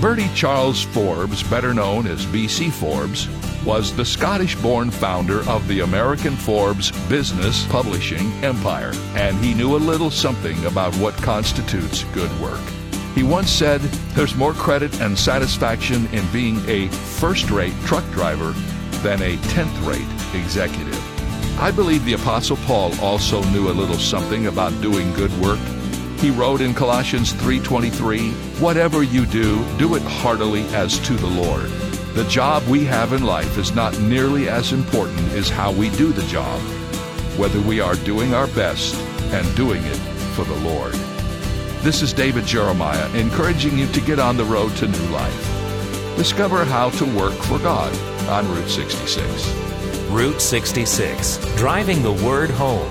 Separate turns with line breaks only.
Bertie Charles Forbes, better known as B.C. Forbes, was the Scottish born founder of the American Forbes business publishing empire, and he knew a little something about what constitutes good work. He once said, There's more credit and satisfaction in being a first rate truck driver than a 10th rate executive. I believe the Apostle Paul also knew a little something about doing good work. He wrote in Colossians 3:23, "Whatever you do, do it heartily as to the Lord." The job we have in life is not nearly as important as how we do the job, whether we are doing our best and doing it for the Lord. This is David Jeremiah encouraging you to get on the road to new life. Discover how to work for God on Route 66.
Route 66, driving the word home.